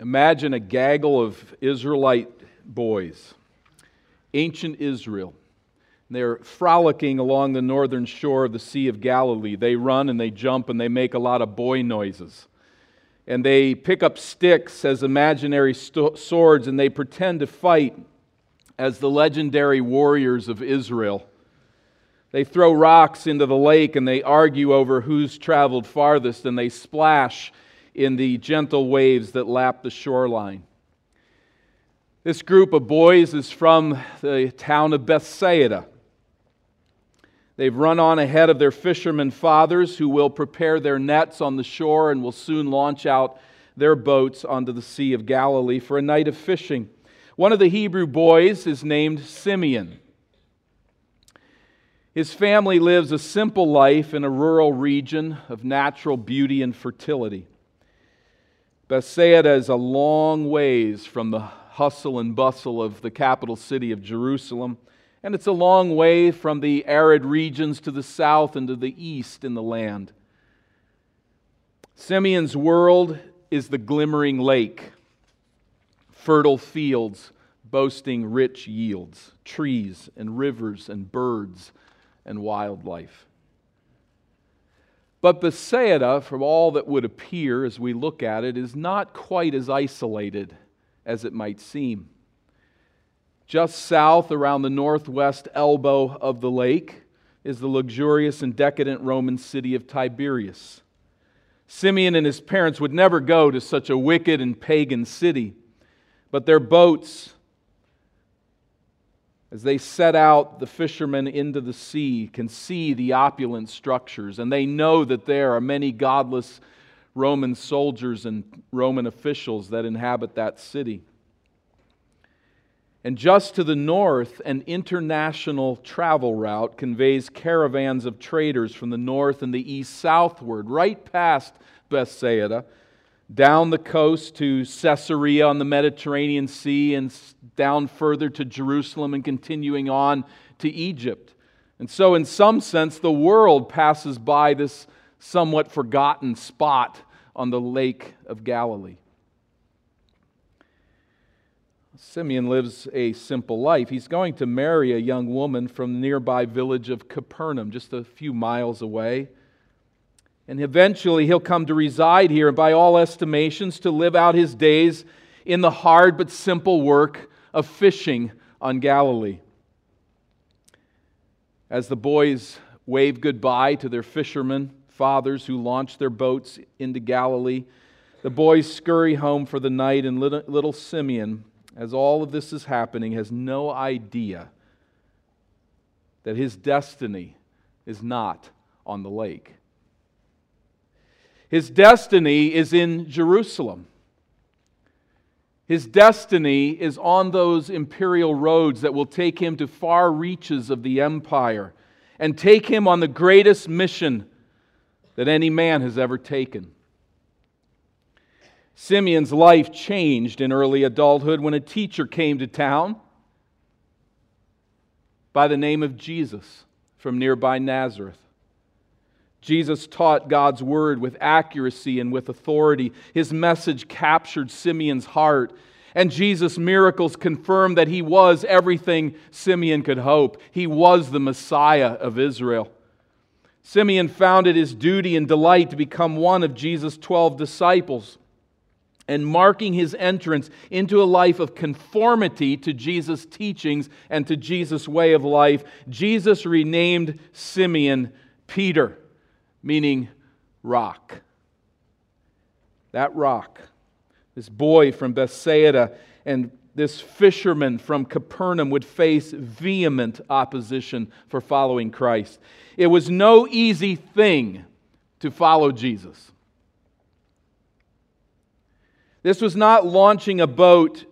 Imagine a gaggle of Israelite boys, ancient Israel. They're frolicking along the northern shore of the Sea of Galilee. They run and they jump and they make a lot of boy noises. And they pick up sticks as imaginary st- swords and they pretend to fight as the legendary warriors of Israel. They throw rocks into the lake and they argue over who's traveled farthest and they splash in the gentle waves that lap the shoreline. This group of boys is from the town of Bethsaida. They've run on ahead of their fishermen fathers who will prepare their nets on the shore and will soon launch out their boats onto the Sea of Galilee for a night of fishing. One of the Hebrew boys is named Simeon. His family lives a simple life in a rural region of natural beauty and fertility. Bethsaida is a long ways from the hustle and bustle of the capital city of Jerusalem, and it's a long way from the arid regions to the south and to the east in the land. Simeon's world is the glimmering lake, fertile fields boasting rich yields, trees and rivers and birds and wildlife. But Bethsaida, from all that would appear as we look at it, is not quite as isolated as it might seem. Just south, around the northwest elbow of the lake, is the luxurious and decadent Roman city of Tiberias. Simeon and his parents would never go to such a wicked and pagan city, but their boats as they set out, the fishermen into the sea can see the opulent structures, and they know that there are many godless Roman soldiers and Roman officials that inhabit that city. And just to the north, an international travel route conveys caravans of traders from the north and the east southward, right past Bethsaida down the coast to Caesarea on the Mediterranean Sea and down further to Jerusalem and continuing on to Egypt. And so, in some sense, the world passes by this somewhat forgotten spot on the Lake of Galilee. Simeon lives a simple life. He's going to marry a young woman from the nearby village of Capernaum, just a few miles away. And eventually he'll come to reside here, and by all estimations, to live out his days in the hard but simple work of fishing on Galilee. As the boys wave goodbye to their fishermen fathers who launch their boats into Galilee, the boys scurry home for the night, and little, Simeon, as all of this is happening, has no idea that his destiny is not on the lake. His destiny is in Jerusalem. His destiny is on those imperial roads that will take him to far reaches of the empire and take him on the greatest mission that any man has ever taken. Simeon's life changed in early adulthood when a teacher came to town by the name of Jesus from nearby Nazareth. Jesus taught God's word with accuracy and with authority. His message captured Simeon's heart. And Jesus' miracles confirmed that he was everything Simeon could hope. He was the Messiah of Israel. Simeon found it his duty and delight to become one of Jesus' 12 disciples. And marking his entrance into a life of conformity to Jesus' teachings and to Jesus' way of life, Jesus renamed Simeon Peter meaning rock. That rock. This boy from Bethsaida and this fisherman from Capernaum would face vehement opposition for following Christ. It was no easy thing to follow Jesus. This was not launching a boat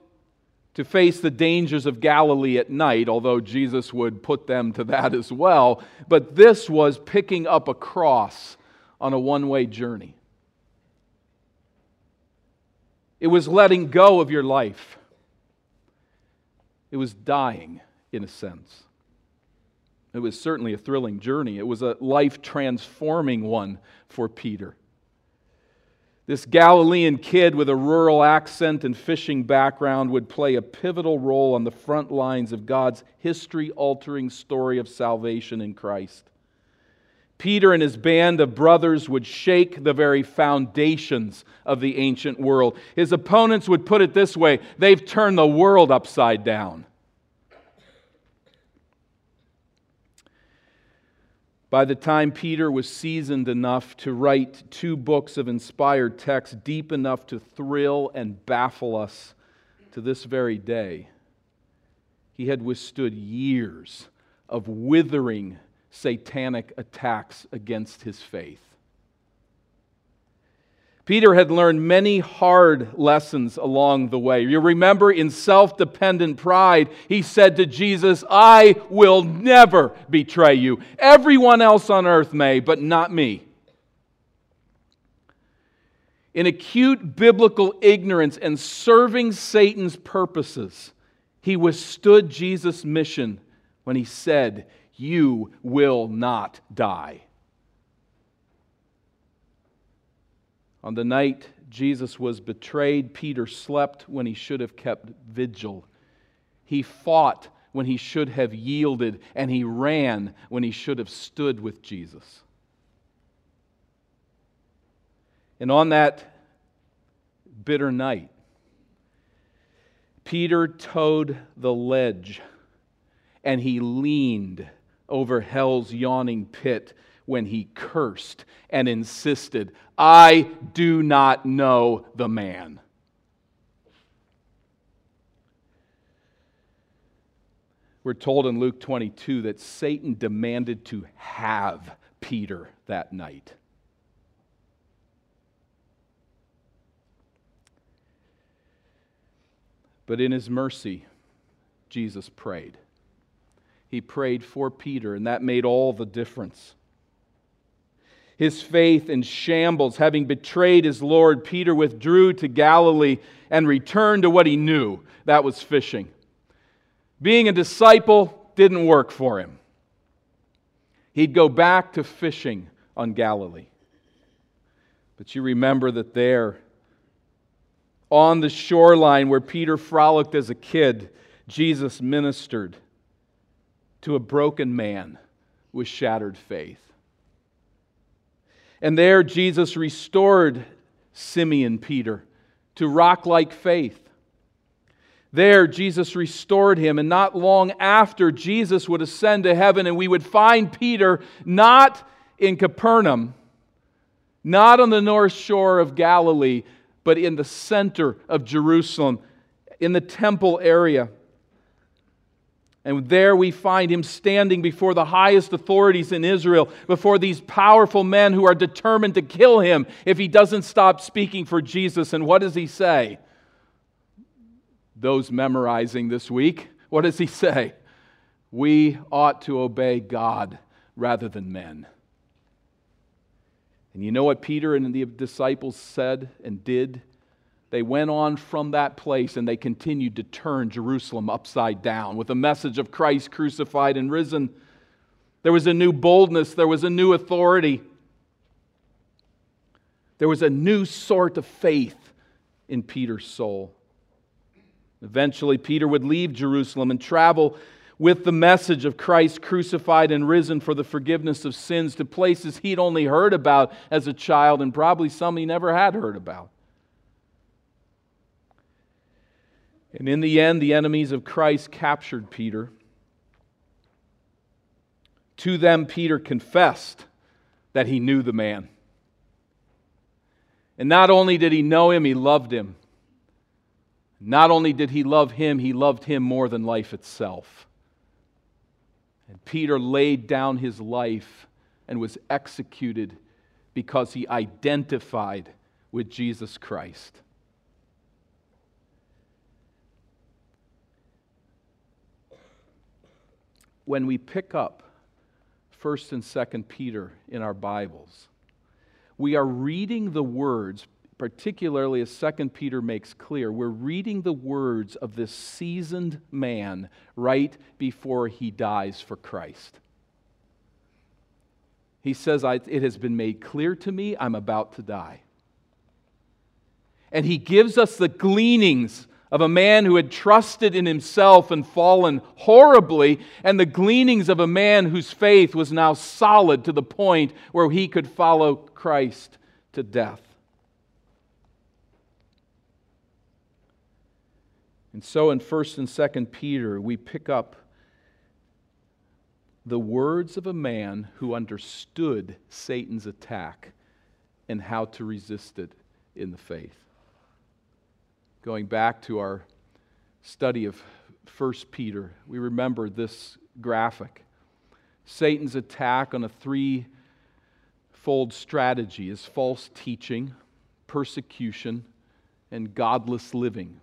to face the dangers of Galilee at night, although Jesus would put them to that as well. But this was picking up a cross on a one way journey. It was letting go of your life. It was dying, in a sense. It was certainly a thrilling journey. It was a life transforming one for Peter. This Galilean kid with a rural accent and fishing background would play a pivotal role on the front lines of God's history altering story of salvation in Christ. Peter and his band of brothers would shake the very foundations of the ancient world. His opponents would put it this way they've turned the world upside down. By the time Peter was seasoned enough to write two books of inspired text deep enough to thrill and baffle us to this very day, he had withstood years of withering satanic attacks against his faith. Peter had learned many hard lessons along the way. You remember in self dependent pride, he said to Jesus, I will never betray you. Everyone else on earth may, but not me. In acute biblical ignorance and serving Satan's purposes, he withstood Jesus' mission when he said, You will not die. On the night Jesus was betrayed, Peter slept when he should have kept vigil. He fought when he should have yielded, and he ran when he should have stood with Jesus. And on that bitter night, Peter toed the ledge and he leaned over hell's yawning pit when he cursed and insisted, I do not know the man. We're told in Luke 22 that Satan demanded to have Peter that night. But in his mercy, Jesus prayed. He prayed for Peter, and that made all the difference his faith in shambles. Having betrayed his Lord, Peter withdrew to Galilee and returned to what he knew that was fishing. Being a disciple didn't work for him. He'd go back to fishing on Galilee. But you remember that there, on the shoreline where Peter frolicked as a kid, Jesus ministered to a broken man with shattered faith. And there, Jesus restored Simeon Peter to rock like faith. There, Jesus restored him, and not long after, Jesus would ascend to heaven, and we would find Peter not in Capernaum, not on the north shore of Galilee, but in the center of Jerusalem, in the temple area. And there we find him standing before the highest authorities in Israel, before these powerful men who are determined to kill him if he doesn't stop speaking for Jesus. And what does he say? Those memorizing this week, what does he say? We ought to obey God rather than men. And you know what Peter and the disciples said and did? They went on from that place and they continued to turn Jerusalem upside down with a message of Christ crucified and risen. There was a new boldness, there was a new authority, there was a new sort of faith in Peter's soul. Eventually, Peter would leave Jerusalem and travel with the message of Christ crucified and risen for the forgiveness of sins to places he'd only heard about as a child and probably some he never had heard about. And in the end, the enemies of Christ captured Peter. To them, Peter confessed that he knew the man. And not only did he know him, he loved him. Not only did he love him, he loved him more than life itself. And Peter laid down his life and was executed because he identified with Jesus Christ. When we pick up 1st and 2nd Peter in our Bibles, we are reading the words, particularly as 2nd Peter makes clear, we're reading the words of this seasoned man right before he dies for Christ. He says, It has been made clear to me I'm about to die. And he gives us the gleanings of a man who had trusted in himself and fallen horribly, and the gleanings of a man whose faith was now solid to the point where he could follow Christ to death. And so in 1st and 2nd Peter, we pick up the words of a man who understood Satan's attack and how to resist it in the faith going back to our study of 1 Peter, we remember this graphic. Satan's attack on a threefold strategy is false teaching, persecution, and godless living.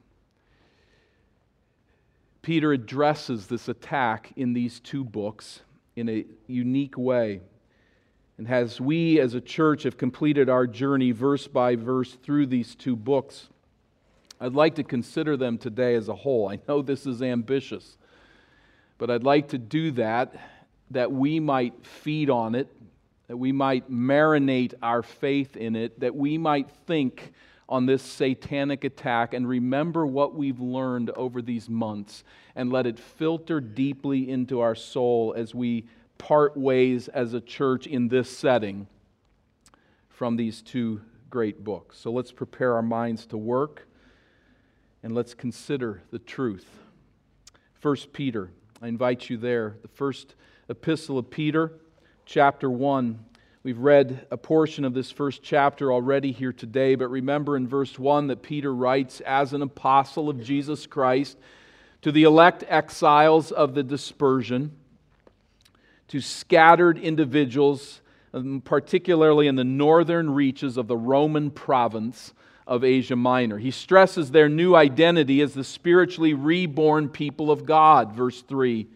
Peter addresses this attack in these two books in a unique way. And as we as a church have completed our journey verse by verse through these two books, I'd like to consider them today as a whole. I know this is ambitious, but I'd like to do that that we might feed on it, that we might marinate our faith in it, that we might think on this satanic attack and remember what we've learned over these months and let it filter deeply into our soul as we part ways as a church in this setting from these two great books. So let's prepare our minds to work and let's consider the truth. First Peter, I invite you there. The first epistle of Peter, chapter 1. We've read a portion of this first chapter already here today, but remember in verse 1 that Peter writes as an apostle of Jesus Christ to the elect exiles of the dispersion, to scattered individuals, um, particularly in the northern reaches of the Roman province of Asia Minor. He stresses their new identity as the spiritually reborn people of God. Verse 3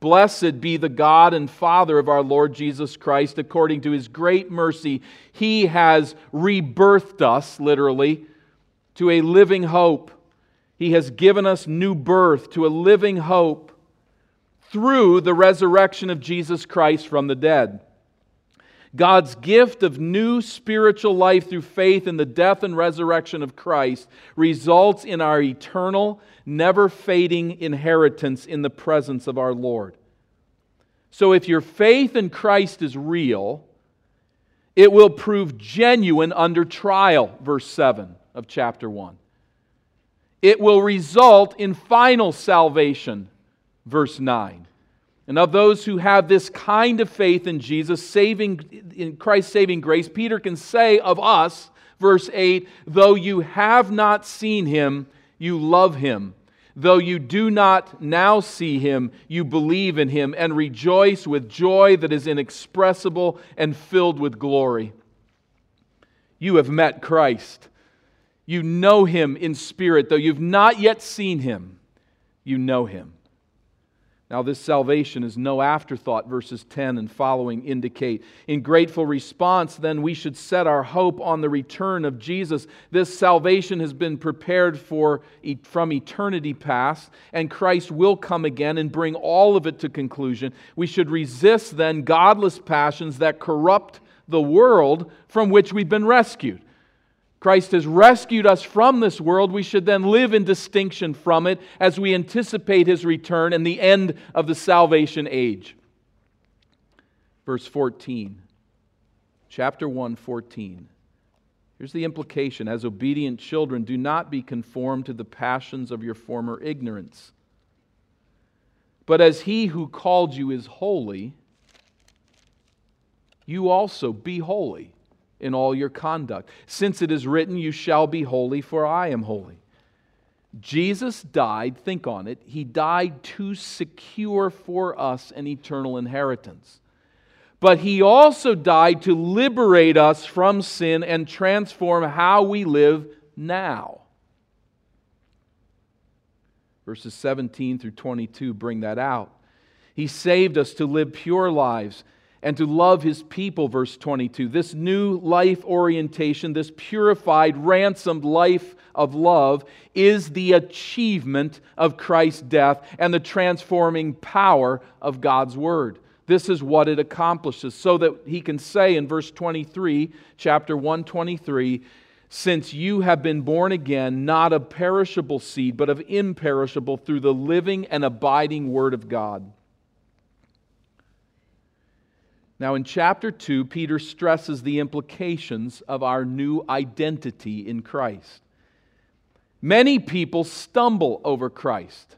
Blessed be the God and Father of our Lord Jesus Christ. According to his great mercy, he has rebirthed us, literally, to a living hope. He has given us new birth to a living hope through the resurrection of Jesus Christ from the dead God's gift of new spiritual life through faith in the death and resurrection of Christ results in our eternal, never fading inheritance in the presence of our Lord. So, if your faith in Christ is real, it will prove genuine under trial, verse 7 of chapter 1. It will result in final salvation, verse 9. And of those who have this kind of faith in Jesus, saving in Christ's saving grace, Peter can say of us, verse 8, though you have not seen him, you love him. Though you do not now see him, you believe in him and rejoice with joy that is inexpressible and filled with glory. You have met Christ. You know him in spirit, though you've not yet seen him, you know him. Now, this salvation is no afterthought, verses 10 and following indicate. In grateful response, then, we should set our hope on the return of Jesus. This salvation has been prepared for from eternity past, and Christ will come again and bring all of it to conclusion. We should resist, then, godless passions that corrupt the world from which we've been rescued. Christ has rescued us from this world. We should then live in distinction from it as we anticipate his return and the end of the salvation age. Verse 14, chapter 1, 14. Here's the implication As obedient children, do not be conformed to the passions of your former ignorance. But as he who called you is holy, you also be holy in all your conduct. Since it is written, You shall be holy, for I am holy. Jesus died, think on it, he died to secure for us an eternal inheritance. But he also died to liberate us from sin and transform how we live now. Verses 17 through 22 bring that out. He saved us to live pure lives and to love his people, verse 22. This new life orientation, this purified, ransomed life of love, is the achievement of Christ's death and the transforming power of God's word. This is what it accomplishes, so that he can say in verse 23, chapter 123, since you have been born again, not of perishable seed, but of imperishable, through the living and abiding Word of God. Now, in chapter 2, Peter stresses the implications of our new identity in Christ. Many people stumble over Christ.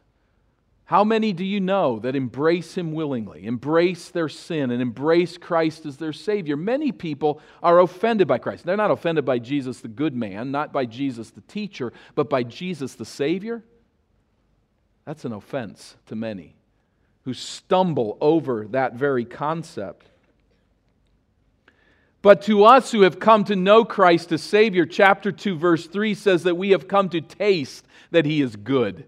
How many do you know that embrace Him willingly, embrace their sin, and embrace Christ as their Savior? Many people are offended by Christ. They're not offended by Jesus, the good man, not by Jesus, the teacher, but by Jesus, the Savior. That's an offense to many who stumble over that very concept. But to us who have come to know Christ as Savior, chapter 2, verse 3 says that we have come to taste that He is good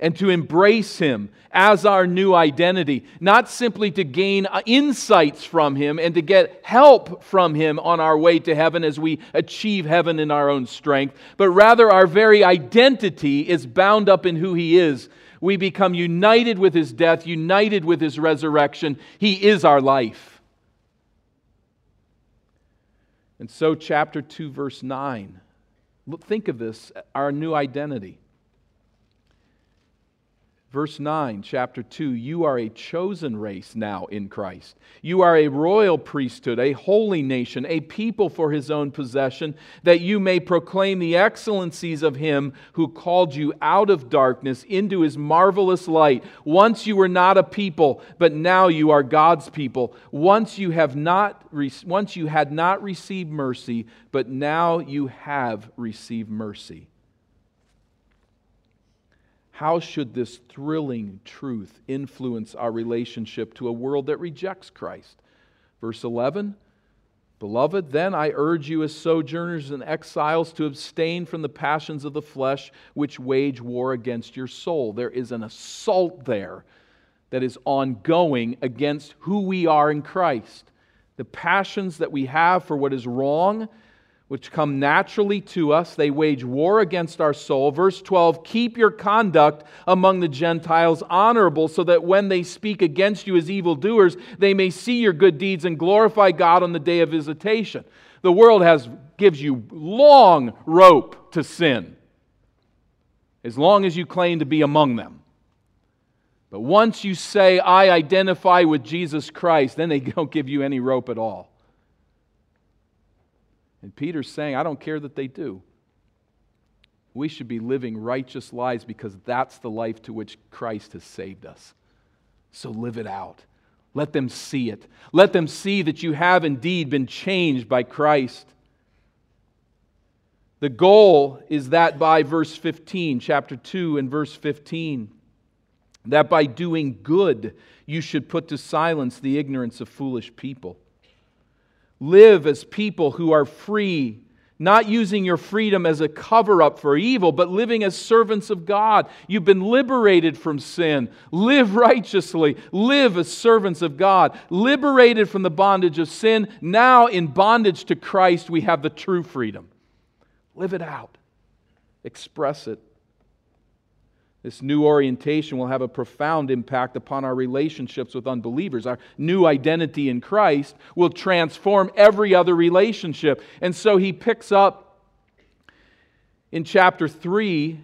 and to embrace Him as our new identity, not simply to gain insights from Him and to get help from Him on our way to heaven as we achieve heaven in our own strength, but rather our very identity is bound up in who He is. We become united with His death, united with His resurrection. He is our life. And so, chapter 2, verse 9. Think of this our new identity. Verse 9, chapter 2 You are a chosen race now in Christ. You are a royal priesthood, a holy nation, a people for his own possession, that you may proclaim the excellencies of him who called you out of darkness into his marvelous light. Once you were not a people, but now you are God's people. Once you, have not, once you had not received mercy, but now you have received mercy. How should this thrilling truth influence our relationship to a world that rejects Christ? Verse 11 Beloved, then I urge you as sojourners and exiles to abstain from the passions of the flesh which wage war against your soul. There is an assault there that is ongoing against who we are in Christ. The passions that we have for what is wrong which come naturally to us. They wage war against our soul. Verse 12 Keep your conduct among the Gentiles honorable, so that when they speak against you as evildoers, they may see your good deeds and glorify God on the day of visitation. The world has, gives you long rope to sin, as long as you claim to be among them. But once you say, I identify with Jesus Christ, then they don't give you any rope at all. And Peter's saying, I don't care that they do. We should be living righteous lives because that's the life to which Christ has saved us. So live it out. Let them see it. Let them see that you have indeed been changed by Christ. The goal is that by verse 15, chapter 2 and verse 15, that by doing good you should put to silence the ignorance of foolish people live as people who are free, not using your freedom as a cover up for evil, but living as servants of God. You've been liberated from sin. Live righteously. Live as servants of God. Liberated from the bondage of sin. Now, in bondage to Christ, we have the true freedom. Live it out, express it. This new orientation will have a profound impact upon our relationships with unbelievers. Our new identity in Christ will transform every other relationship. And so he picks up in chapter 3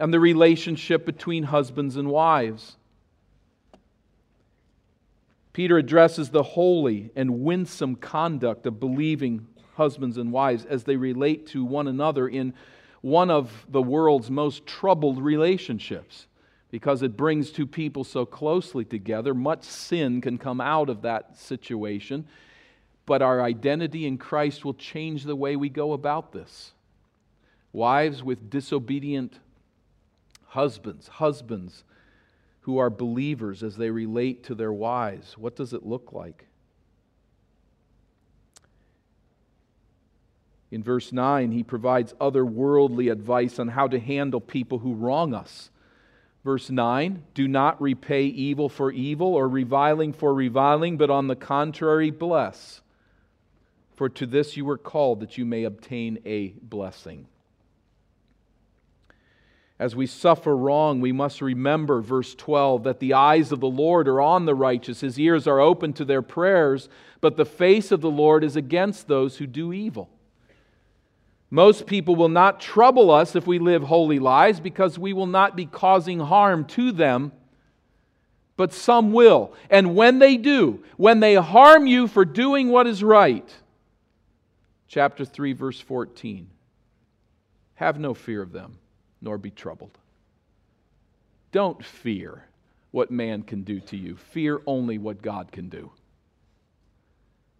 on the relationship between husbands and wives. Peter addresses the holy and winsome conduct of believing husbands and wives as they relate to one another in one of the world's most troubled relationships because it brings two people so closely together. Much sin can come out of that situation, but our identity in Christ will change the way we go about this. Wives with disobedient husbands, husbands who are believers as they relate to their wives, what does it look like? In verse 9, he provides otherworldly advice on how to handle people who wrong us. Verse 9, do not repay evil for evil or reviling for reviling, but on the contrary, bless. For to this you were called, that you may obtain a blessing. As we suffer wrong, we must remember, verse 12, that the eyes of the Lord are on the righteous, his ears are open to their prayers, but the face of the Lord is against those who do evil. Most people will not trouble us if we live holy lives because we will not be causing harm to them, but some will. And when they do, when they harm you for doing what is right, chapter 3, verse 14, have no fear of them, nor be troubled. Don't fear what man can do to you, fear only what God can do.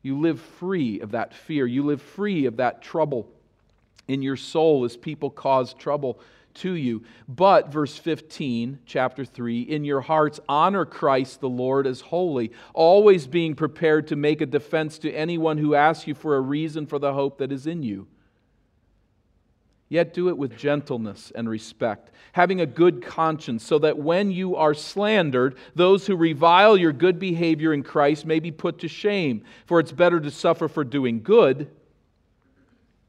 You live free of that fear, you live free of that trouble in your soul as people cause trouble to you. But, verse 15, chapter 3, in your hearts honor Christ the Lord as holy, always being prepared to make a defense to anyone who asks you for a reason for the hope that is in you. Yet do it with gentleness and respect, having a good conscience, so that when you are slandered, those who revile your good behavior in Christ may be put to shame. For it's better to suffer for doing good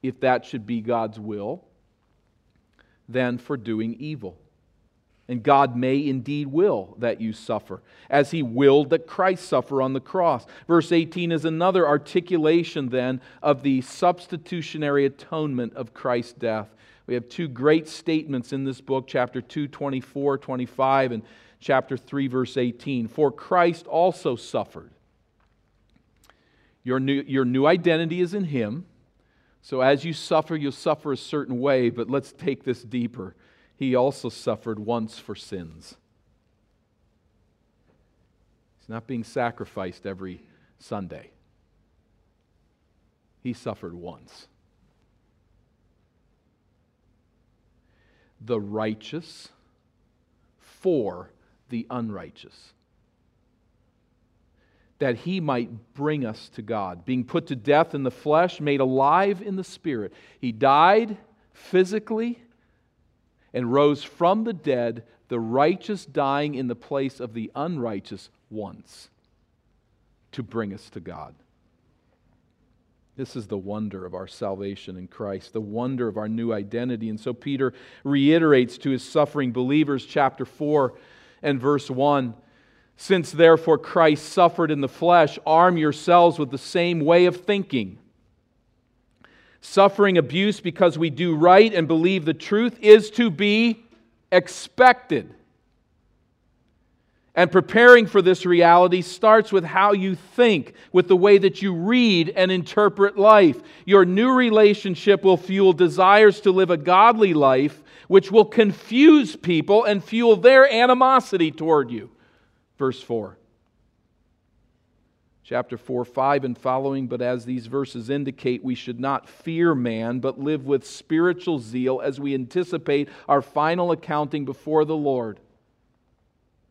if that should be God's will, than for doing evil. And God may indeed will that you suffer, as He willed that Christ suffer on the cross. Verse 18 is another articulation then of the substitutionary atonement of Christ's death. We have two great statements in this book, chapter 2, 24, 25, and chapter 3, verse 18. For Christ also suffered. Your new, your new identity is in Him. So as you suffer, you'll suffer a certain way, but let's take this deeper. He also suffered once for sins. He's not being sacrificed every Sunday. He suffered once. The righteous for the unrighteous that he might bring us to God. Being put to death in the flesh, made alive in the spirit. He died physically and rose from the dead, the righteous dying in the place of the unrighteous once to bring us to God. This is the wonder of our salvation in Christ, the wonder of our new identity. And so Peter reiterates to his suffering believers, chapter 4 and verse 1 since therefore Christ suffered in the flesh, arm yourselves with the same way of thinking. Suffering abuse because we do right and believe the truth is to be expected. And preparing for this reality starts with how you think, with the way that you read and interpret life. Your new relationship will fuel desires to live a godly life, which will confuse people and fuel their animosity toward you. Verse 4. Chapter 4, 5 and following, but as these verses indicate, we should not fear man, but live with spiritual zeal as we anticipate our final accounting before the Lord.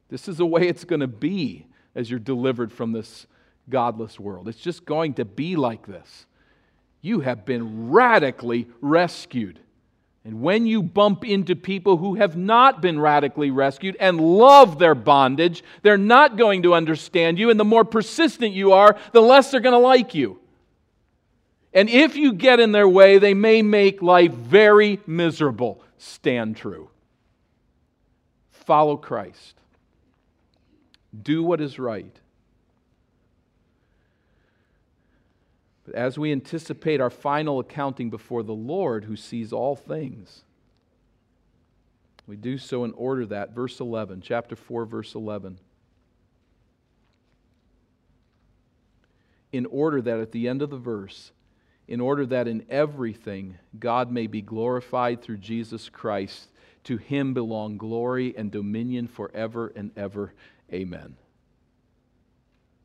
This is the way it's going to be as you're delivered from this godless world. It's just going to be like this. You have been radically rescued. And when you bump into people who have not been radically rescued and love their bondage, they're not going to understand you. And the more persistent you are, the less they're going to like you. And if you get in their way, they may make life very miserable. Stand true. Follow Christ. Do what is right. As we anticipate our final accounting before the Lord who sees all things, we do so in order that, verse 11, chapter 4, verse 11. In order that at the end of the verse, in order that in everything God may be glorified through Jesus Christ, to him belong glory and dominion forever and ever. Amen.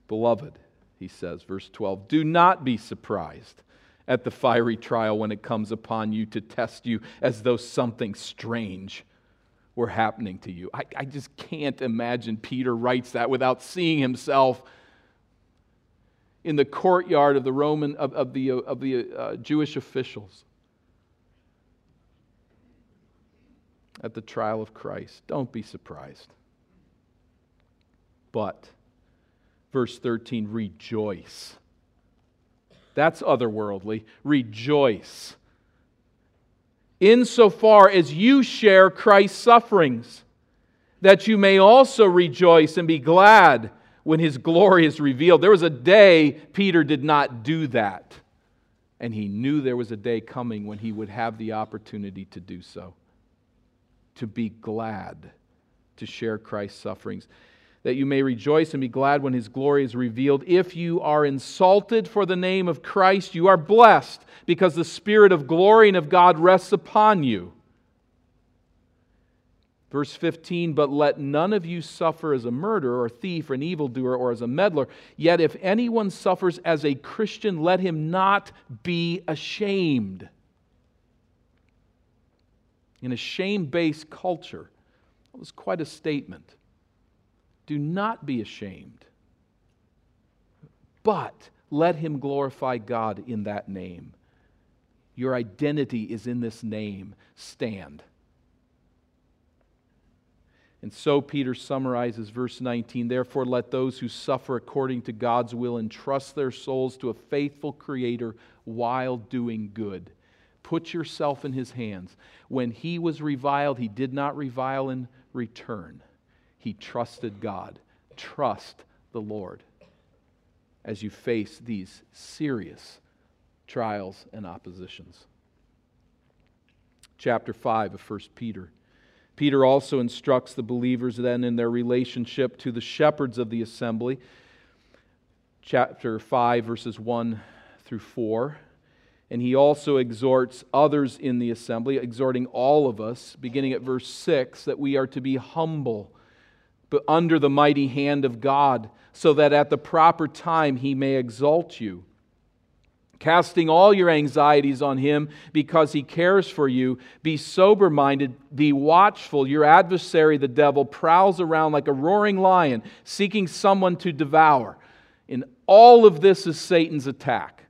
Beloved, he says, verse 12. Do not be surprised at the fiery trial when it comes upon you to test you as though something strange were happening to you. I, I just can't imagine Peter writes that without seeing himself in the courtyard of the Roman of, of the, of the uh, Jewish officials at the trial of Christ. Don't be surprised. But verse 13, rejoice. That's otherworldly. Rejoice. Insofar as you share Christ's sufferings, that you may also rejoice and be glad when his glory is revealed. There was a day Peter did not do that. And he knew there was a day coming when he would have the opportunity to do so, to be glad to share Christ's sufferings, that you may rejoice and be glad when his glory is revealed. If you are insulted for the name of Christ, you are blessed because the Spirit of glory and of God rests upon you. Verse 15, but let none of you suffer as a murderer or thief or an evildoer or as a meddler. Yet if anyone suffers as a Christian, let him not be ashamed. In a shame based culture, that was quite a statement. Do not be ashamed, but let him glorify God in that name. Your identity is in this name. Stand. And so Peter summarizes verse 19 Therefore, let those who suffer according to God's will entrust their souls to a faithful Creator while doing good. Put yourself in His hands. When He was reviled, He did not revile in return, He trusted God. Trust the Lord as you face these serious trials and oppositions. Chapter 5 of 1 Peter. Peter also instructs the believers then in their relationship to the shepherds of the assembly. Chapter 5, verses 1 through 4. And he also exhorts others in the assembly, exhorting all of us, beginning at verse 6, that we are to be humble, but under the mighty hand of God, so that at the proper time he may exalt you casting all your anxieties on him because he cares for you. Be sober minded, be watchful. Your adversary, the devil, prowls around like a roaring lion, seeking someone to devour. And all of this is Satan's attack.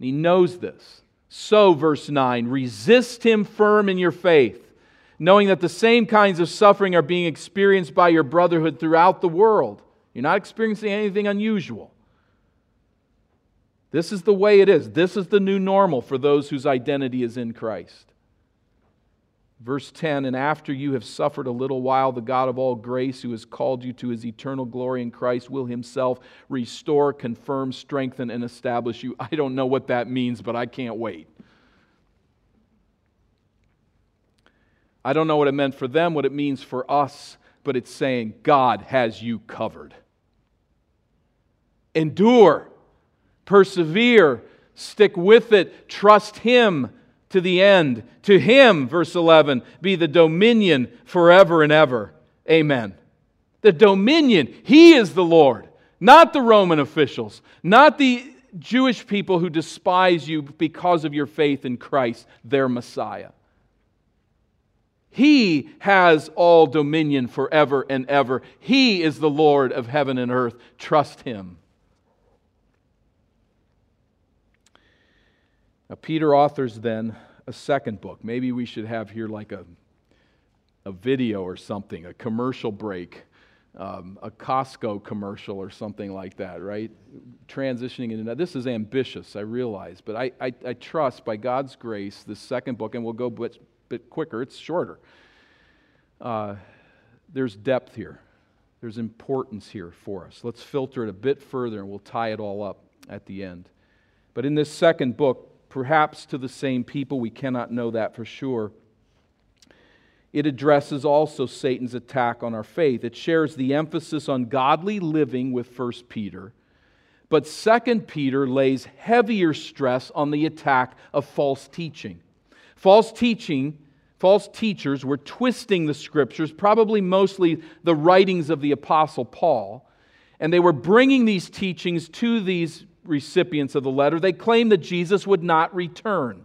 He knows this. So, verse 9, resist him firm in your faith, knowing that the same kinds of suffering are being experienced by your brotherhood throughout the world. You're not experiencing anything unusual. This is the way it is. This is the new normal for those whose identity is in Christ. Verse 10 And after you have suffered a little while, the God of all grace, who has called you to his eternal glory in Christ, will himself restore, confirm, strengthen, and establish you. I don't know what that means, but I can't wait. I don't know what it meant for them, what it means for us, but it's saying God has you covered. Endure persevere, stick with it, trust Him to the end. To Him, verse 11, be the dominion forever and ever. Amen. The dominion, He is the Lord, not the Roman officials, not the Jewish people who despise you because of your faith in Christ, their Messiah. He has all dominion forever and ever. He is the Lord of heaven and earth. Trust Him. Now, Peter authors then a second book. Maybe we should have here like a, a video or something, a commercial break, um, a Costco commercial or something like that, right? Transitioning into that. This is ambitious, I realize, but I, I, I trust by God's grace this second book, and we'll go bit quicker, it's shorter. Uh, there's depth here, there's importance here for us. Let's filter it a bit further, and we'll tie it all up at the end. But in this second book, perhaps to the same people. We cannot know that for sure. It addresses also Satan's attack on our faith. It shares the emphasis on godly living with 1 Peter. But 2 Peter lays heavier stress on the attack of false teaching. False teaching, false teachers were twisting the scriptures, probably mostly the writings of the Apostle Paul, and they were bringing these teachings to these recipients of the letter, they claimed that Jesus would not return.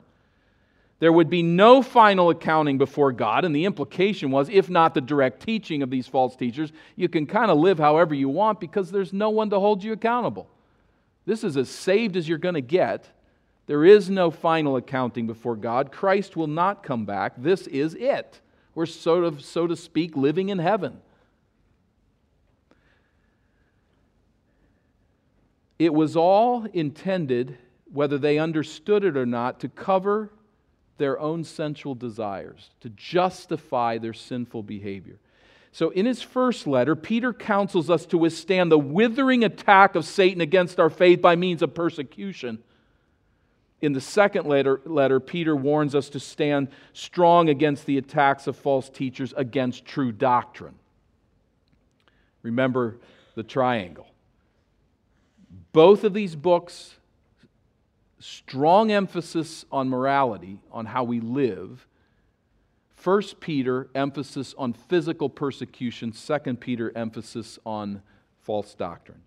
There would be no final accounting before God, and the implication was if not the direct teaching of these false teachers, you can kind of live however you want because there's no one to hold you accountable. This is as saved as you're going to get. There is no final accounting before God. Christ will not come back. This is it. We're sort of, so to speak, living in heaven. It was all intended, whether they understood it or not, to cover their own sensual desires, to justify their sinful behavior. So, in his first letter, Peter counsels us to withstand the withering attack of Satan against our faith by means of persecution. In the second letter, letter, Peter warns us to stand strong against the attacks of false teachers against true doctrine. Remember the triangle. Both of these books, strong emphasis on morality, on how we live. First Peter, emphasis on physical persecution. Second Peter, emphasis on false doctrine.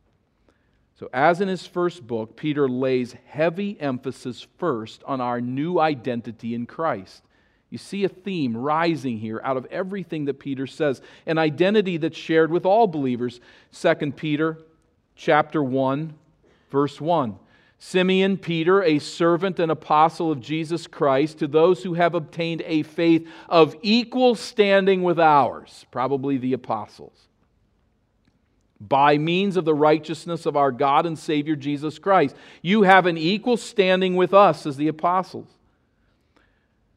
So, as in his first book, Peter lays heavy emphasis first on our new identity in Christ. You see a theme rising here out of everything that Peter says, an identity that's shared with all believers. 2 Peter chapter 1, verse 1. Simeon Peter, a servant and apostle of Jesus Christ, to those who have obtained a faith of equal standing with ours, probably the apostles by means of the righteousness of our God and Savior Jesus Christ. You have an equal standing with us as the apostles.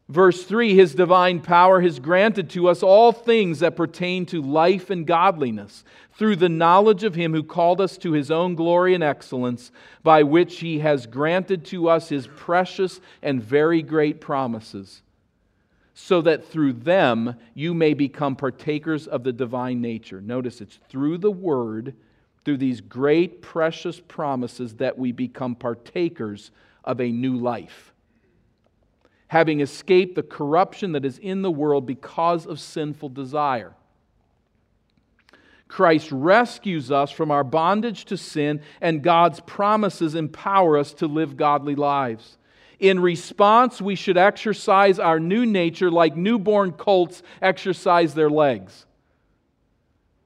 Verse 3 His divine power has granted to us all things that pertain to life and godliness through the knowledge of Him who called us to His own glory and excellence, by which He has granted to us His precious and very great promises so that through them you may become partakers of the divine nature. Notice it's through the Word, through these great, precious promises, that we become partakers of a new life. Having escaped the corruption that is in the world because of sinful desire. Christ rescues us from our bondage to sin, and God's promises empower us to live godly lives. In response, we should exercise our new nature like newborn colts exercise their legs.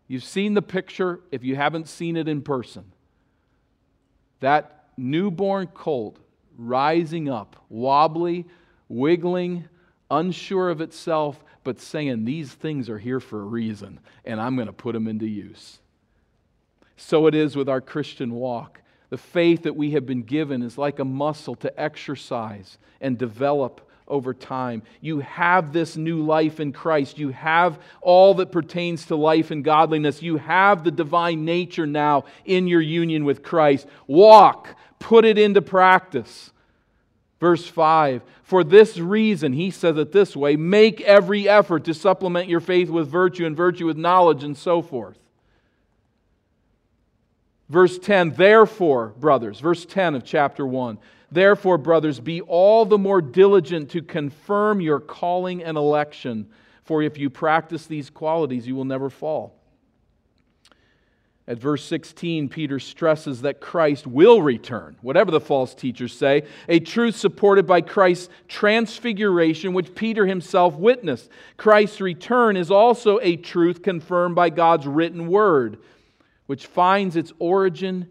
You've seen the picture if you haven't seen it in person. That newborn colt rising up, wobbly, wiggling, unsure of itself, but saying, These things are here for a reason, and I'm going to put them into use. So it is with our Christian walk. The faith that we have been given is like a muscle to exercise and develop over time. You have this new life in Christ. You have all that pertains to life and godliness. You have the divine nature now in your union with Christ. Walk, put it into practice. Verse 5 For this reason, he says it this way make every effort to supplement your faith with virtue, and virtue with knowledge, and so forth. Verse 10, therefore, brothers, verse 10 of chapter 1. Therefore, brothers, be all the more diligent to confirm your calling and election, for if you practice these qualities, you will never fall. At verse 16, Peter stresses that Christ will return, whatever the false teachers say, a truth supported by Christ's transfiguration, which Peter himself witnessed. Christ's return is also a truth confirmed by God's written word which finds its origin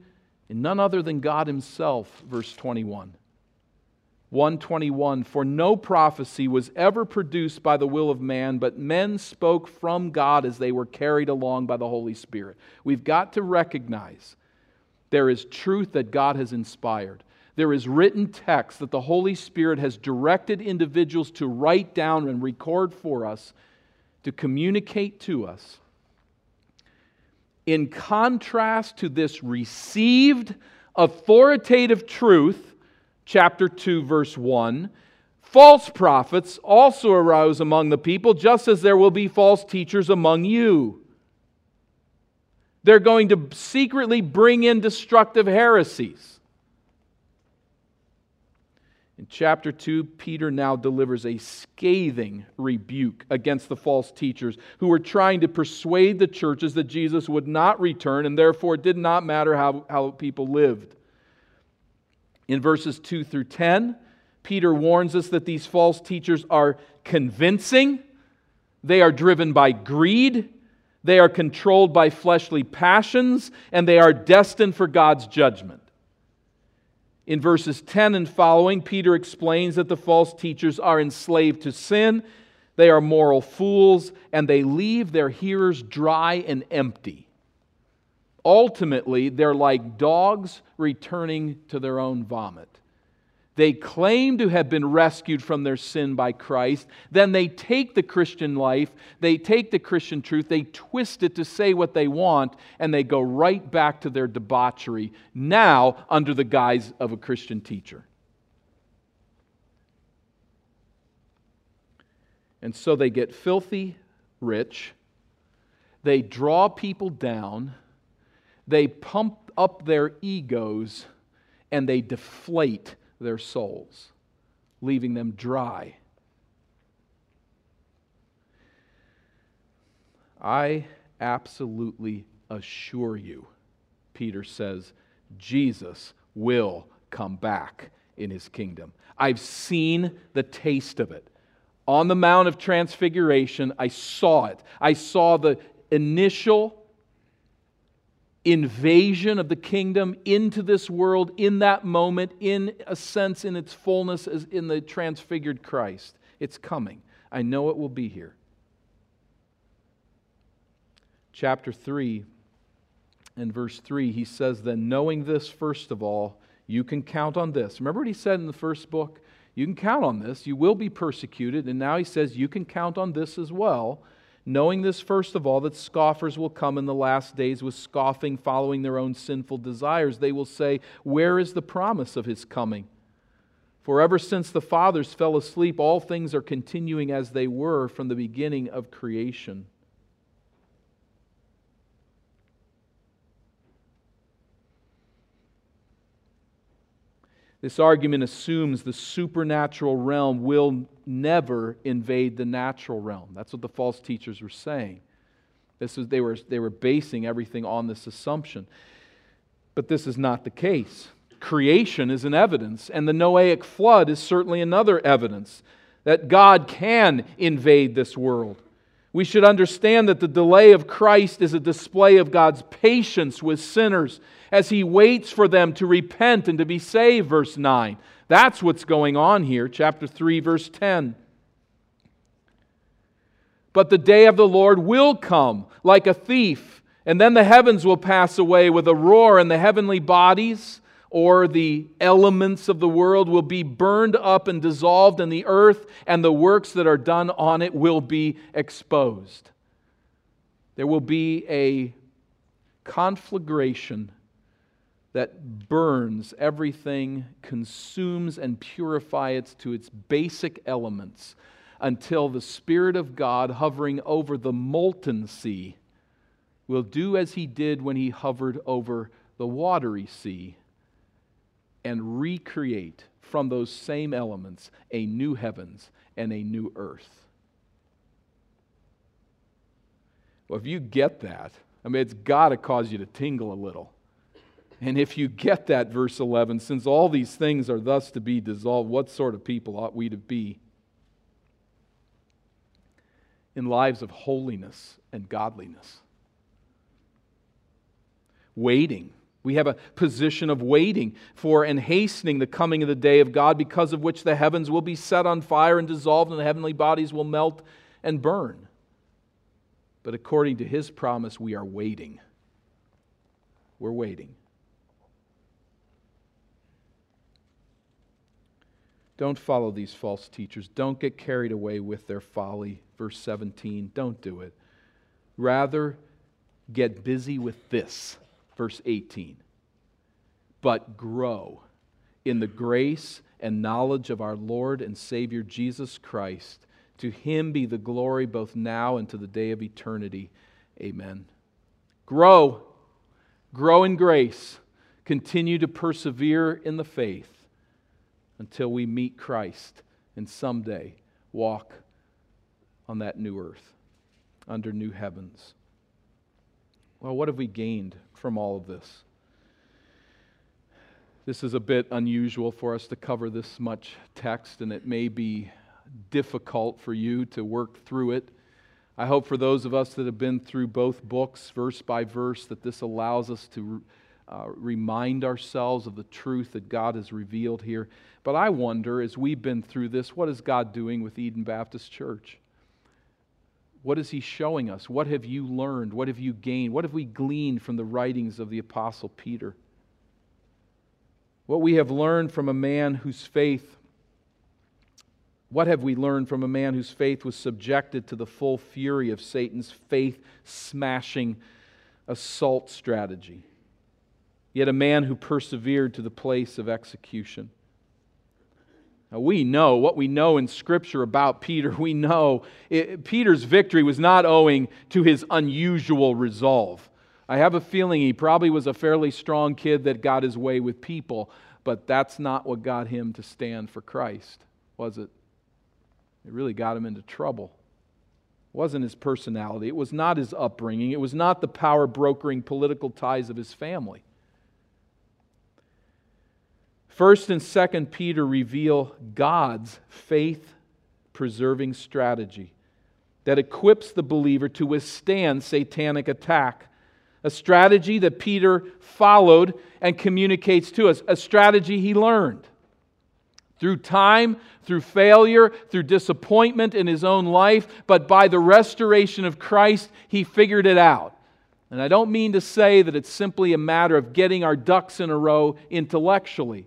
in none other than God Himself, verse 21. 121 For no prophecy was ever produced by the will of man, but men spoke from God as they were carried along by the Holy Spirit. We've got to recognize there is truth that God has inspired. There is written text that the Holy Spirit has directed individuals to write down and record for us, to communicate to us in contrast to this received authoritative truth, chapter 2, verse 1, false prophets also arose among the people, just as there will be false teachers among you. They're going to secretly bring in destructive heresies. In chapter 2, Peter now delivers a scathing rebuke against the false teachers who were trying to persuade the churches that Jesus would not return and therefore it did not matter how, how people lived. In verses 2 through 10, Peter warns us that these false teachers are convincing, they are driven by greed, they are controlled by fleshly passions, and they are destined for God's judgment. In verses 10 and following, Peter explains that the false teachers are enslaved to sin, they are moral fools, and they leave their hearers dry and empty. Ultimately, they're like dogs returning to their own vomit. They claim to have been rescued from their sin by Christ. Then they take the Christian life, they take the Christian truth, they twist it to say what they want, and they go right back to their debauchery, now under the guise of a Christian teacher. And so they get filthy rich, they draw people down, they pump up their egos, and they deflate their souls, leaving them dry. I absolutely assure you, Peter says, Jesus will come back in his kingdom. I've seen the taste of it. On the Mount of Transfiguration, I saw it. I saw the initial invasion of the kingdom into this world in that moment, in a sense, in its fullness, as in the transfigured Christ. It's coming. I know it will be here. Chapter 3 and verse 3, he says, Then knowing this, first of all, you can count on this. Remember what he said in the first book? You can count on this. You will be persecuted. And now he says, You can count on this as well. Knowing this, first of all, that scoffers will come in the last days with scoffing, following their own sinful desires. They will say, Where is the promise of his coming? For ever since the fathers fell asleep, all things are continuing as they were from the beginning of creation. This argument assumes the supernatural realm will never invade the natural realm. That's what the false teachers were saying. This is, they, were, they were basing everything on this assumption. But this is not the case. Creation is an evidence, and the Noahic flood is certainly another evidence that God can invade this world. We should understand that the delay of Christ is a display of God's patience with sinners as he waits for them to repent and to be saved, verse 9. That's what's going on here, chapter 3, verse 10. But the day of the Lord will come like a thief, and then the heavens will pass away with a roar, and the heavenly bodies or the elements of the world will be burned up and dissolved in the earth, and the works that are done on it will be exposed. There will be a conflagration that burns everything, consumes and purifies it to its basic elements until the Spirit of God hovering over the molten sea will do as he did when he hovered over the watery sea and recreate from those same elements a new heavens and a new earth. Well, if you get that, I mean, it's got to cause you to tingle a little. And if you get that, verse 11, since all these things are thus to be dissolved, what sort of people ought we to be? In lives of holiness and godliness. Waiting. We have a position of waiting for and hastening the coming of the day of God, because of which the heavens will be set on fire and dissolved, and the heavenly bodies will melt and burn. But according to his promise, we are waiting. We're waiting. Don't follow these false teachers. Don't get carried away with their folly. Verse 17. Don't do it. Rather, get busy with this. Verse 18. But grow in the grace and knowledge of our Lord and Savior Jesus Christ. To him be the glory both now and to the day of eternity. Amen. Grow. Grow in grace. Continue to persevere in the faith until we meet Christ and someday walk on that new earth, under new heavens. Well, what have we gained from all of this? This is a bit unusual for us to cover this much text, and it may be difficult for you to work through it. I hope for those of us that have been through both books, verse by verse, that this allows us to uh, remind ourselves of the truth that God has revealed here. But I wonder, as we've been through this, what is God doing with Eden Baptist Church? What is He showing us? What have you learned? What have you gained? What have we gleaned from the writings of the Apostle Peter? What we have learned from a man whose faith, what have we learned from a man whose faith was subjected to the full fury of Satan's faith smashing assault strategy? Yet a man who persevered to the place of execution. Now, we know what we know in Scripture about Peter. We know it, Peter's victory was not owing to his unusual resolve. I have a feeling he probably was a fairly strong kid that got his way with people, but that's not what got him to stand for Christ, was it? It really got him into trouble. It wasn't his personality, it was not his upbringing, it was not the power brokering political ties of his family. First and Second Peter reveal God's faith preserving strategy that equips the believer to withstand satanic attack. A strategy that Peter followed and communicates to us, a strategy he learned. Through time, through failure, through disappointment in his own life, but by the restoration of Christ, he figured it out. And I don't mean to say that it's simply a matter of getting our ducks in a row intellectually.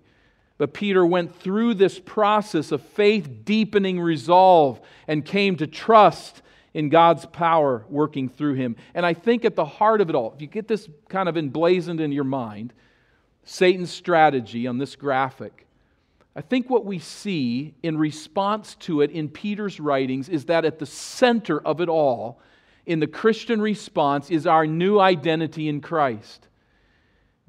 But Peter went through this process of faith deepening resolve and came to trust in God's power working through him. And I think at the heart of it all, if you get this kind of emblazoned in your mind, Satan's strategy on this graphic, I think what we see in response to it in Peter's writings is that at the center of it all, in the Christian response, is our new identity in Christ.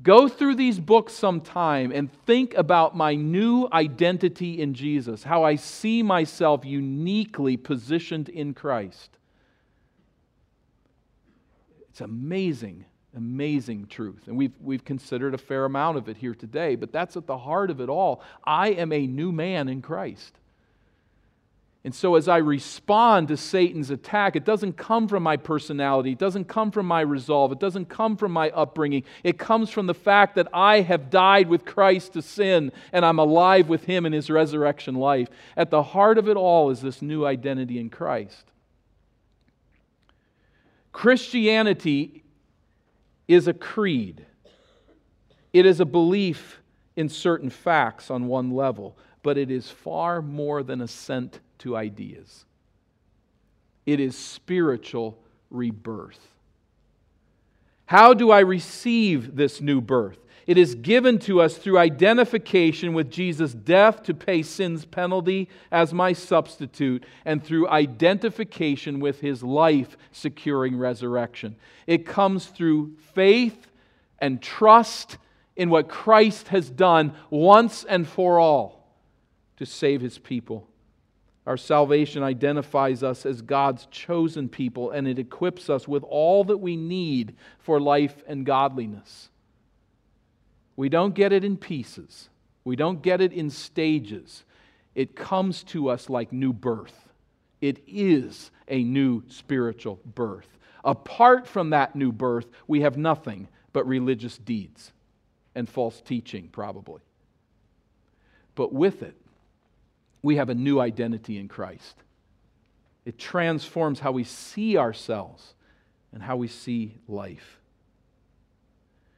Go through these books sometime and think about my new identity in Jesus, how I see myself uniquely positioned in Christ. It's amazing, amazing truth. And we've, we've considered a fair amount of it here today, but that's at the heart of it all. I am a new man in Christ. And so, as I respond to Satan's attack, it doesn't come from my personality, it doesn't come from my resolve, it doesn't come from my upbringing. It comes from the fact that I have died with Christ to sin and I'm alive with him in his resurrection life. At the heart of it all is this new identity in Christ. Christianity is a creed, it is a belief in certain facts on one level, but it is far more than assent to ideas. It is spiritual rebirth. How do I receive this new birth? It is given to us through identification with Jesus' death to pay sin's penalty as my substitute, and through identification with his life securing resurrection. It comes through faith and trust in what Christ has done once and for all to save his people. Our salvation identifies us as God's chosen people, and it equips us with all that we need for life and godliness. We don't get it in pieces, we don't get it in stages. It comes to us like new birth. It is a new spiritual birth. Apart from that new birth, we have nothing but religious deeds and false teaching, probably. But with it, we have a new identity in Christ. It transforms how we see ourselves and how we see life.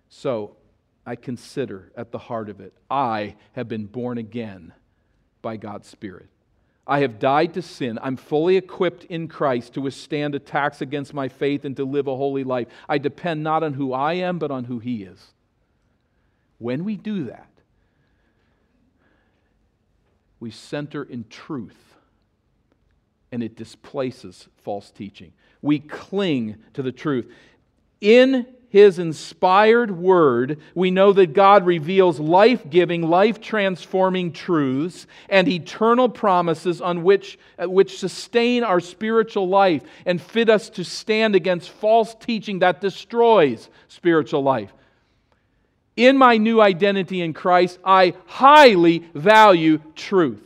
So, I consider at the heart of it, I have been born again by God's Spirit. I have died to sin. I'm fully equipped in Christ to withstand attacks against my faith and to live a holy life. I depend not on who I am, but on who He is. When we do that, we center in truth, and it displaces false teaching. We cling to the truth. In his inspired word, we know that God reveals life giving, life transforming truths and eternal promises on which, uh, which sustain our spiritual life and fit us to stand against false teaching that destroys spiritual life in my new identity in Christ, I highly value truth.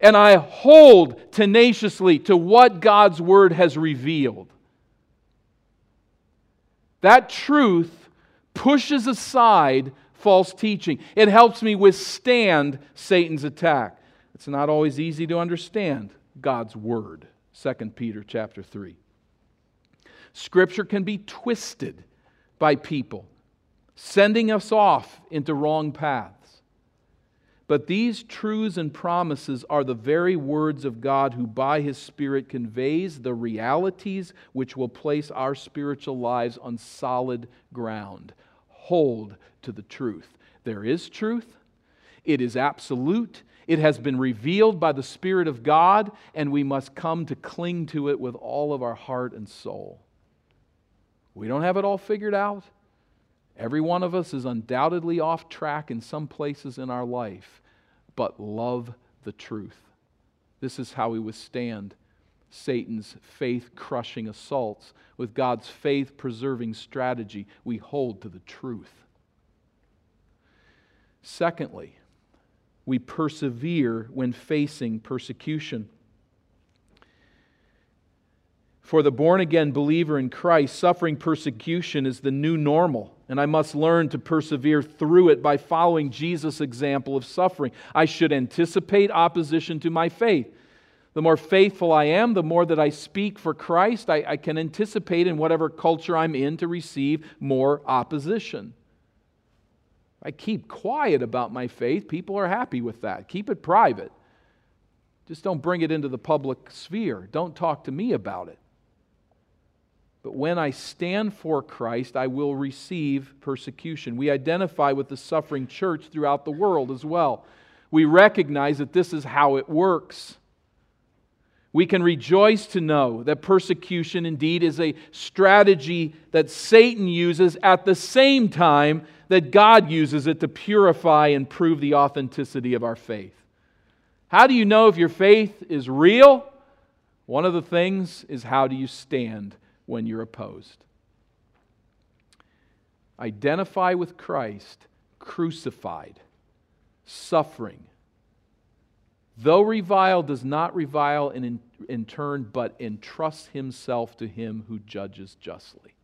And I hold tenaciously to what God's Word has revealed. That truth pushes aside false teaching. It helps me withstand Satan's attack. It's not always easy to understand God's word. 2 Peter chapter 3. Scripture can be twisted by people sending us off into wrong paths. But these truths and promises are the very words of God who, by His Spirit, conveys the realities which will place our spiritual lives on solid ground. Hold to the truth. There is truth. It is absolute. It has been revealed by the Spirit of God, and we must come to cling to it with all of our heart and soul. We don't have it all figured out. Every one of us is undoubtedly off track in some places in our life, but love the truth. This is how we withstand Satan's faith crushing assaults. With God's faith preserving strategy, we hold to the truth. Secondly, we persevere when facing persecution. For the born again believer in Christ, suffering persecution is the new normal, and I must learn to persevere through it by following Jesus' example of suffering. I should anticipate opposition to my faith. The more faithful I am, the more that I speak for Christ, I, I can anticipate in whatever culture I'm in to receive more opposition. I keep quiet about my faith, people are happy with that. Keep it private. Just don't bring it into the public sphere. Don't talk to me about it. But when I stand for Christ, I will receive persecution. We identify with the suffering church throughout the world as well. We recognize that this is how it works. We can rejoice to know that persecution indeed is a strategy that Satan uses at the same time that God uses it to purify and prove the authenticity of our faith. How do you know if your faith is real? One of the things is how do you stand when you're opposed? Identify with Christ crucified, suffering, Though reviled, does not revile in, in turn, but entrusts himself to him who judges justly.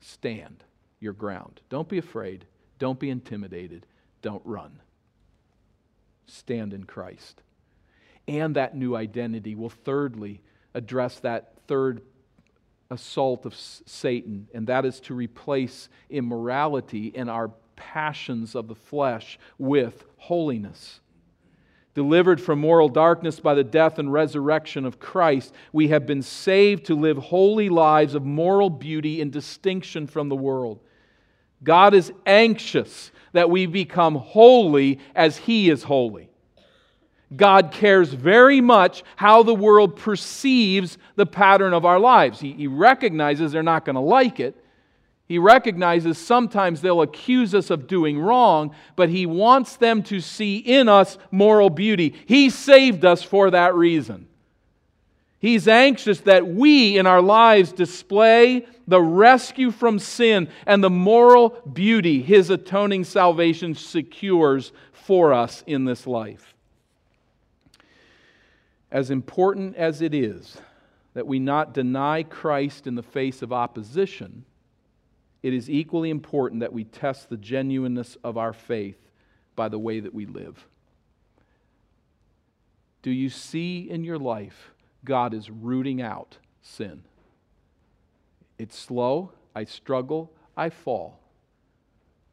Stand your ground. Don't be afraid. Don't be intimidated. Don't run. Stand in Christ. And that new identity will thirdly address that third assault of Satan, and that is to replace immorality and our passions of the flesh with holiness delivered from moral darkness by the death and resurrection of Christ, we have been saved to live holy lives of moral beauty in distinction from the world. God is anxious that we become holy as He is holy. God cares very much how the world perceives the pattern of our lives. He, he recognizes they're not going to like it, he recognizes sometimes they'll accuse us of doing wrong, but He wants them to see in us moral beauty. He saved us for that reason. He's anxious that we in our lives display the rescue from sin and the moral beauty His atoning salvation secures for us in this life. As important as it is that we not deny Christ in the face of opposition, it is equally important that we test the genuineness of our faith by the way that we live. Do you see in your life God is rooting out sin? It's slow, I struggle, I fall.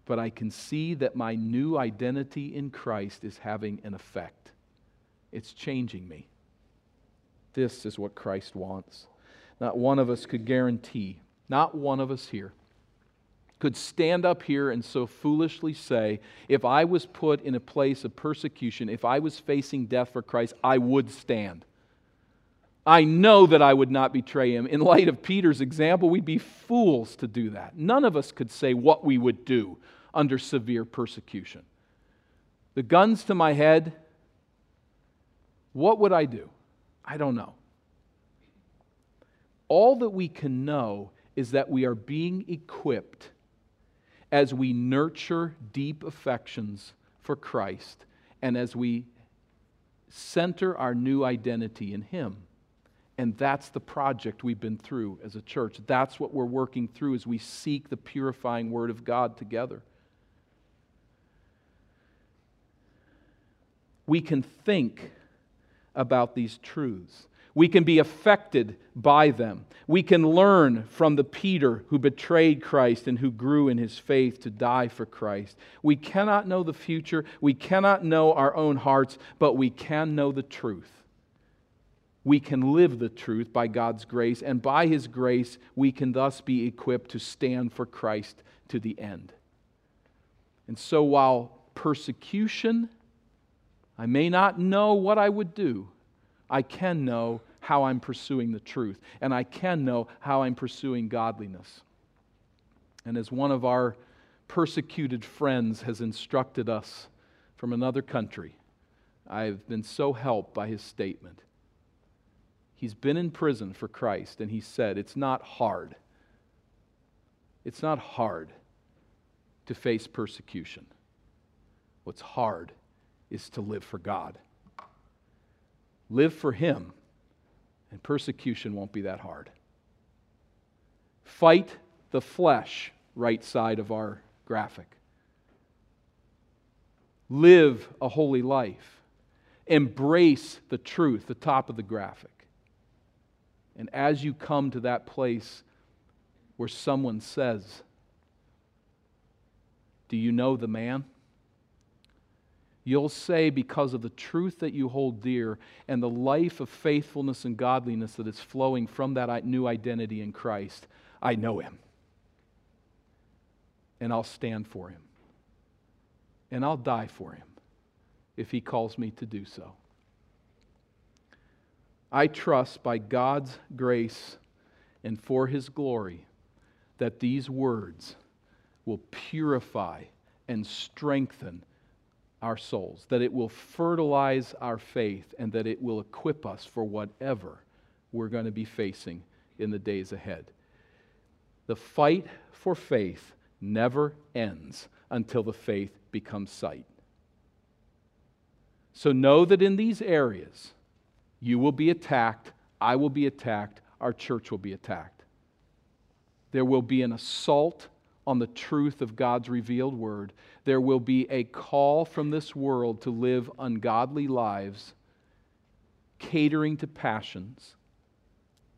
But I can see that my new identity in Christ is having an effect. It's changing me. This is what Christ wants. Not one of us could guarantee, not one of us here could stand up here and so foolishly say, if I was put in a place of persecution, if I was facing death for Christ, I would stand. I know that I would not betray him. In light of Peter's example, we'd be fools to do that. None of us could say what we would do under severe persecution. The guns to my head, what would I do? I don't know. All that we can know is that we are being equipped as we nurture deep affections for Christ and as we center our new identity in Him. And that's the project we've been through as a church. That's what we're working through as we seek the purifying Word of God together. We can think about these truths. We can be affected by them. We can learn from the Peter who betrayed Christ and who grew in his faith to die for Christ. We cannot know the future, we cannot know our own hearts, but we can know the truth. We can live the truth by God's grace, and by his grace, we can thus be equipped to stand for Christ to the end. And so while persecution. I may not know what I would do. I can know how I'm pursuing the truth, and I can know how I'm pursuing godliness. And as one of our persecuted friends has instructed us from another country, I've been so helped by his statement. He's been in prison for Christ, and he said, It's not hard. It's not hard to face persecution. What's hard is to live for God. Live for Him, and persecution won't be that hard. Fight the flesh, right side of our graphic. Live a holy life. Embrace the truth, the top of the graphic. And as you come to that place where someone says, Do you know the man? You'll say, because of the truth that you hold dear and the life of faithfulness and godliness that is flowing from that new identity in Christ, I know him. And I'll stand for him. And I'll die for him if he calls me to do so. I trust by God's grace and for his glory that these words will purify and strengthen our souls, that it will fertilize our faith, and that it will equip us for whatever we're going to be facing in the days ahead. The fight for faith never ends until the faith becomes sight. So know that in these areas, you will be attacked, I will be attacked, our church will be attacked. There will be an assault on the truth of God's revealed word. There will be a call from this world to live ungodly lives, catering to passions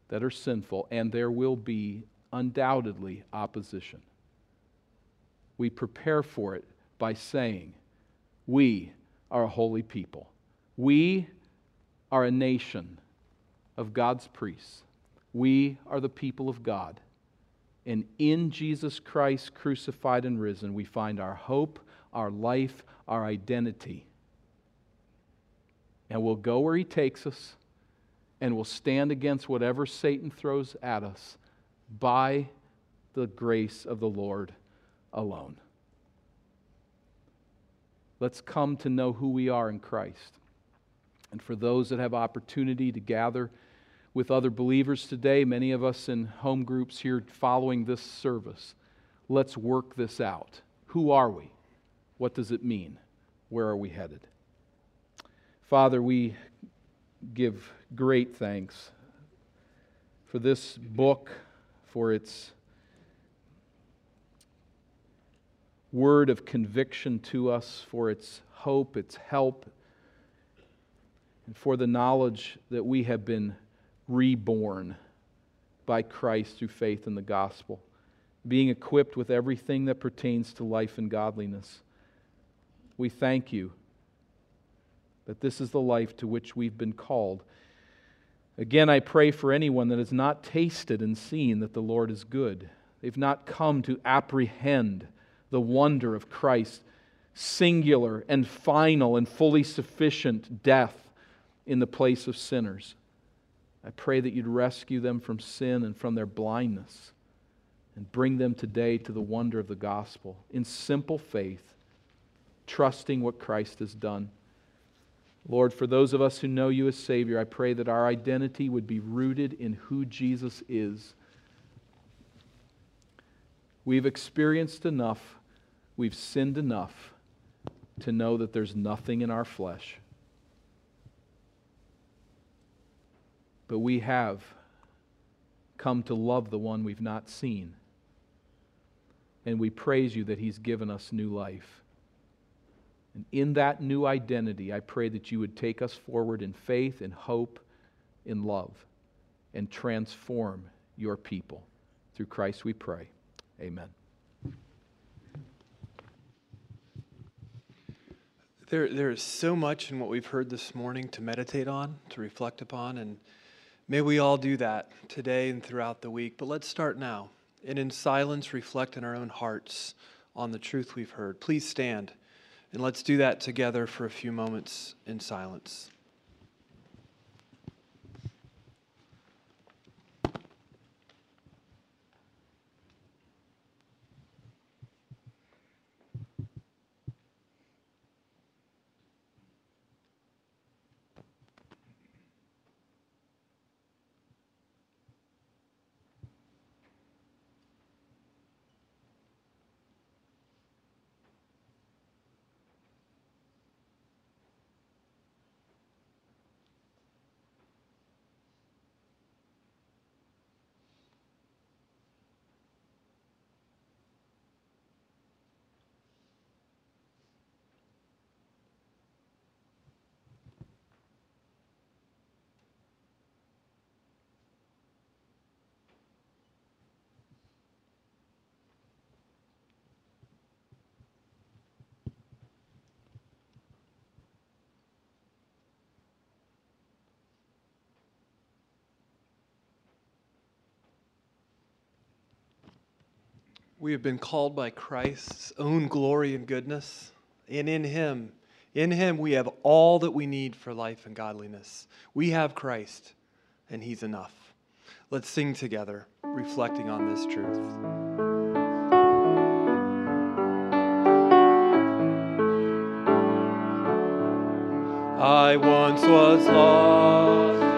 that are sinful, and there will be undoubtedly opposition. We prepare for it by saying, We are a holy people. We are a nation of God's priests. We are the people of God. And in Jesus Christ, crucified and risen, we find our hope, our life, our identity. And we'll go where He takes us, and we'll stand against whatever Satan throws at us by the grace of the Lord alone. Let's come to know who we are in Christ. And for those that have opportunity to gather with other believers today, many of us in home groups here following this service, let's work this out. Who are we? What does it mean? Where are we headed? Father, we give great thanks for this book, for its word of conviction to us, for its hope, its help, and for the knowledge that we have been reborn by Christ through faith in the gospel, being equipped with everything that pertains to life and godliness. We thank you that this is the life to which we've been called. Again, I pray for anyone that has not tasted and seen that the Lord is good. They've not come to apprehend the wonder of Christ's singular and final and fully sufficient death in the place of sinners. I pray that you'd rescue them from sin and from their blindness and bring them today to the wonder of the gospel in simple faith, trusting what Christ has done. Lord, for those of us who know you as Savior, I pray that our identity would be rooted in who Jesus is. We've experienced enough, we've sinned enough to know that there's nothing in our flesh But we have come to love the one we've not seen. And we praise you that he's given us new life. And in that new identity, I pray that you would take us forward in faith, in hope, in love, and transform your people. Through Christ we pray. Amen. There, there is so much in what we've heard this morning to meditate on, to reflect upon, and May we all do that today and throughout the week. But let's start now and in silence reflect in our own hearts on the truth we've heard. Please stand And let's do that together for a few moments in silence. We have been called by Christ's own glory and goodness, and in Him, in Him, we have all that we need for life and godliness. We have Christ, and He's enough. Let's sing together, reflecting on this truth. I once was lost